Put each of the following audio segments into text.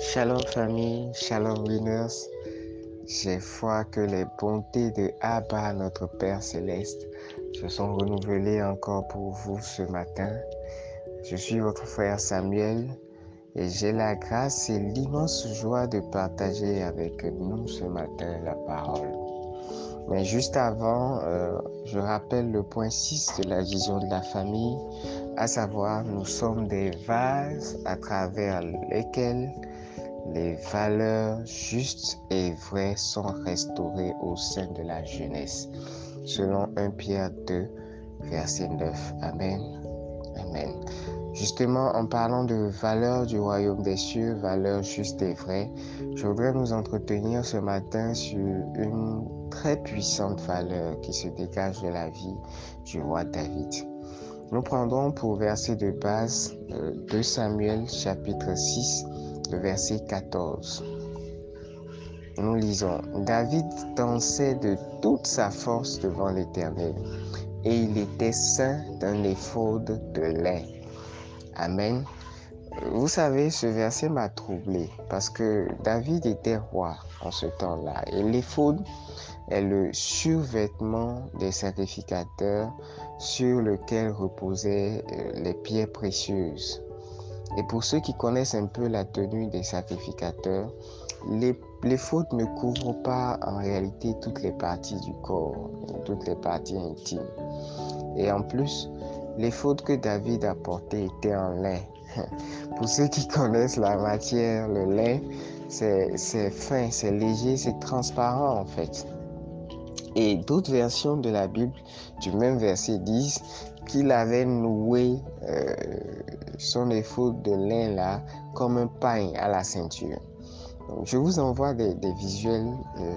Shalom famille, shalom winners. J'ai foi que les bontés de Abba, notre Père céleste, se sont renouvelées encore pour vous ce matin. Je suis votre frère Samuel et j'ai la grâce et l'immense joie de partager avec nous ce matin la parole. Mais juste avant, euh, je rappelle le point 6 de la vision de la famille, à savoir nous sommes des vases à travers lesquels les valeurs justes et vraies sont restaurées au sein de la jeunesse, selon 1 Pierre 2, verset 9. Amen. Amen. Justement, en parlant de valeurs du royaume des cieux, valeurs justes et vraies, je voudrais nous entretenir ce matin sur une très puissante valeur qui se dégage de la vie du roi David. Nous prendrons pour verset de base 2 euh, Samuel chapitre 6, verset 14. Nous lisons, David dansait de toute sa force devant l'Éternel, et il était saint d'un éphode de lait. Amen. Vous savez, ce verset m'a troublé parce que David était roi en ce temps-là. Et l'éphode est le survêtement des sacrificateurs sur lequel reposaient euh, les pierres précieuses. Et pour ceux qui connaissent un peu la tenue des sacrificateurs, les, les fautes ne couvrent pas en réalité toutes les parties du corps, toutes les parties intimes. Et en plus, les fautes que David a portées étaient en lin. Pour ceux qui connaissent la matière, le lin, c'est fin, c'est léger, c'est transparent en fait. Et d'autres versions de la Bible du même verset disent qu'il avait noué euh, son éphode de lin là comme un pain à la ceinture. je vous envoie des, visuels euh,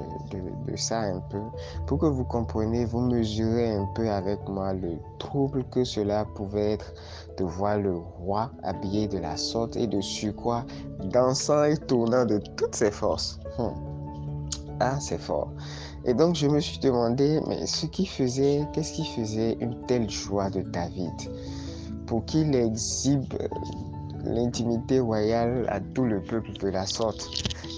de, ça un peu pour que vous compreniez, vous mesurez un peu avec moi le trouble que cela pouvait être de voir le roi habillé de la sorte et de surcroît dansant et tournant de toutes ses forces. Hum. Ah, c'est fort. Et donc je me suis demandé, mais ce qui faisait, qu'est-ce qui faisait une telle joie de David pour qu'il exhibe euh, l'intimité royale à tout le peuple de la sorte?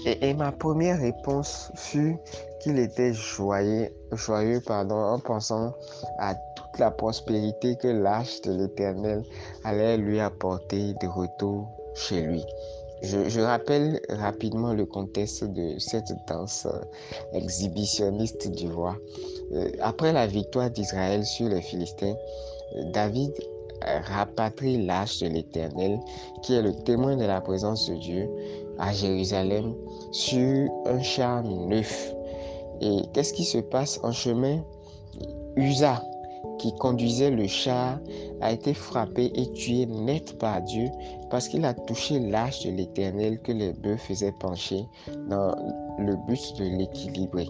Et, ma première réponse fut qu'il était joyeux, joyeux pardon, en pensant à toute la prospérité que l'arche de l'Éternel allait lui apporter de retour chez lui. Je, rappelle rapidement le contexte de cette danse euh, exhibitionniste du roi. Euh, après la victoire d'Israël sur les Philistins, euh, David rapatrie l'arche de l'Éternel, qui est le témoin de la présence de Dieu, à Jérusalem sur un char neuf. Et qu'est-ce qui se passe en chemin? Usa, qui conduisait le char, a été frappé et tué net par Dieu parce qu'il a touché l'arche de l'Éternel que les bœufs faisaient pencher dans le but de l'équilibrer.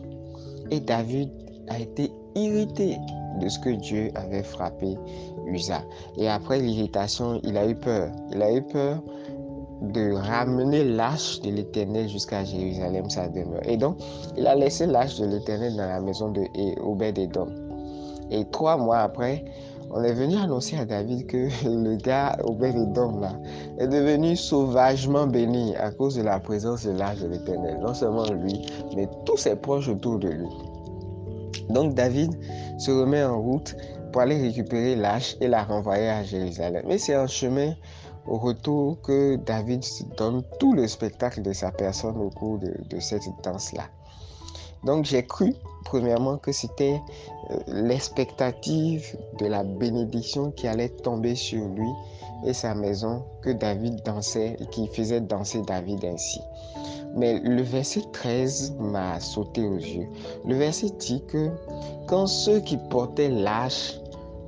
Et David a été irrité de ce que Dieu avait frappé Usa. Et après l'irritation, il a eu peur. Il a eu peur de ramener l'arche de l'Éternel jusqu'à Jérusalem, sa demeure. Et donc, il a laissé l'arche de l'Éternel dans la maison de Obed-Edom. Et trois mois après, on est venu annoncer à David que le gars Obed-Edom là est devenu sauvagement béni à cause de la présence de l'arche de l'Éternel. Non seulement lui, mais tous ses proches autour de lui. Donc David se remet en route pour aller récupérer l'arche et la renvoyer à Jérusalem. Mais c'est un chemin au retour que David donne tout le spectacle de sa personne au cours de, cette danse-là. Donc j'ai cru, premièrement, que c'était euh, l'expectative de la bénédiction qui allait tomber sur lui et sa maison que David dansait et qui faisait danser David ainsi. Mais le verset 13 m'a sauté aux yeux. Le verset dit que quand ceux qui portaient l'âge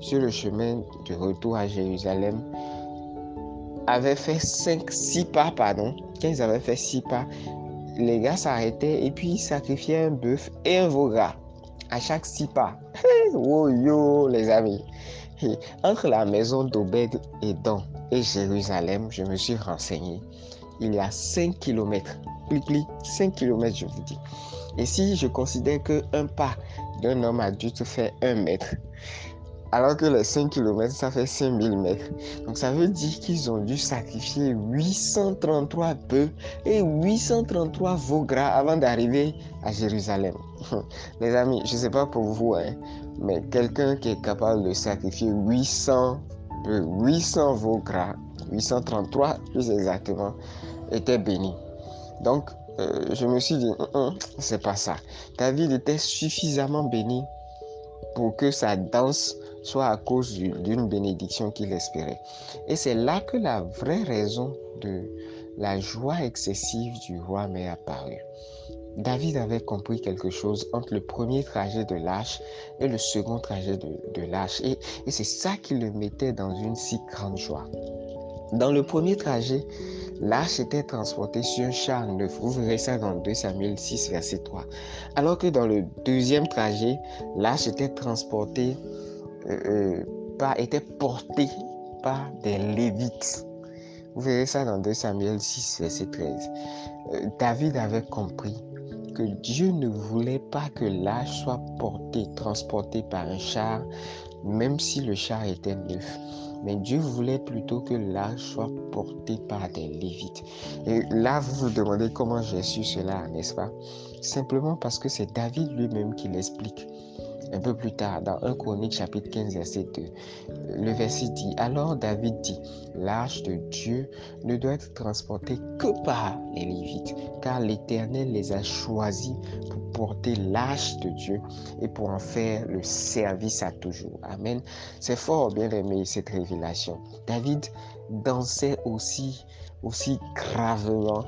sur le chemin de retour à Jérusalem avaient fait 5, 6 pas, pardon, quand avaient fait 6 pas, les gars s'arrêtaient et puis sacrifiaient un bœuf et un veau à chaque 6 pas. oh yo, les amis. entre la maison d'Obed et Don et Jérusalem, je me suis renseigné. Il y a 5 km. Pli, pli, 5 km, je vous dis. Et si je considère qu'un pas d'un homme adulte fait 1 mètre, alors que les 5 km, ça fait 5000 mètres. Donc ça veut dire qu'ils ont dû sacrifier 833 bœufs et 833 veaux gras avant d'arriver à Jérusalem. Les amis, je ne sais pas pour vous, hein, mais quelqu'un qui est capable de sacrifier 800 bœufs, 800 veaux gras, 833 plus exactement, était béni. Donc, euh, je me suis dit, hum, hum, c'est pas ça. David était suffisamment béni pour que sa danse soit à cause d'une bénédiction qu'il espérait. Et c'est là que la vraie raison de la joie excessive du roi m'est apparue. David avait compris quelque chose entre le premier trajet de l'arche et le second trajet de, de l'arche. Et, et c'est ça qui le mettait dans une si grande joie. Dans le premier trajet, l'arche était transportée sur un char neuf. Vous verrez ça dans 2 Samuel 6, verset 3. Alors que dans le deuxième trajet, l'arche était transportée, euh, euh, était portée par des Lévites. Vous verrez ça dans 2 Samuel 6, verset 13. Euh, David avait compris que Dieu ne voulait pas que l'arche soit portée, transportée par un char, même si le char était neuf. Mais Dieu voulait plutôt que l'arche soit portée par des Lévites. Et là, vous vous demandez comment j'ai su cela, n'est-ce pas? Simplement parce que c'est David lui-même qui l'explique un peu plus tard, dans 1 Chronique chapitre 15, verset 2, le verset dit, alors David dit, l'arche de Dieu ne doit être transportée que par les Lévites, car l'Éternel les a choisis pour porter l'arche de Dieu et pour en faire le service à toujours. Amen. C'est fort bien aimé cette révélation. David dansait aussi, aussi gravement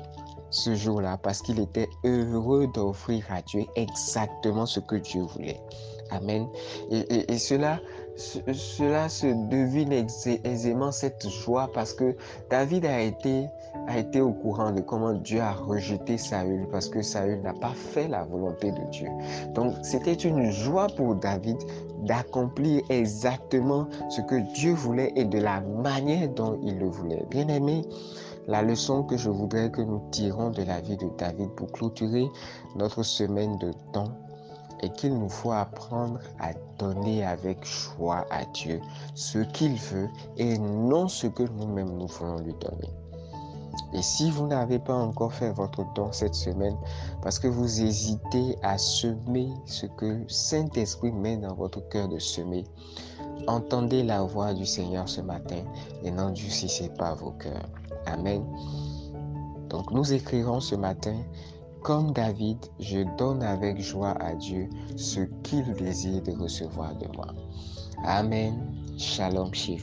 ce jour-là parce qu'il était heureux d'offrir à Dieu exactement ce que Dieu voulait. Amen. Et, cela, cela se devine aisément cette joie parce que David a été, a été au courant de comment Dieu a rejeté Saül parce que Saül n'a pas fait la volonté de Dieu. Donc c'était une joie pour David d'accomplir exactement ce que Dieu voulait et de la manière dont il le voulait. Bien aimé, la leçon que je voudrais que nous tirons de la vie de David pour clôturer notre semaine de temps et qu'il nous faut apprendre à donner avec joie à Dieu ce qu'il veut et non ce que nous-mêmes nous voulons lui donner. Et si vous n'avez pas encore fait votre don cette semaine parce que vous hésitez à semer ce que Saint-Esprit met dans votre cœur de semer, entendez la voix du Seigneur ce matin et n'endurcissez pas vos cœurs. Amen. Donc nous écrirons ce matin comme David, je donne avec joie à Dieu ce qu'il désire de recevoir de moi. Amen. Shalom chez.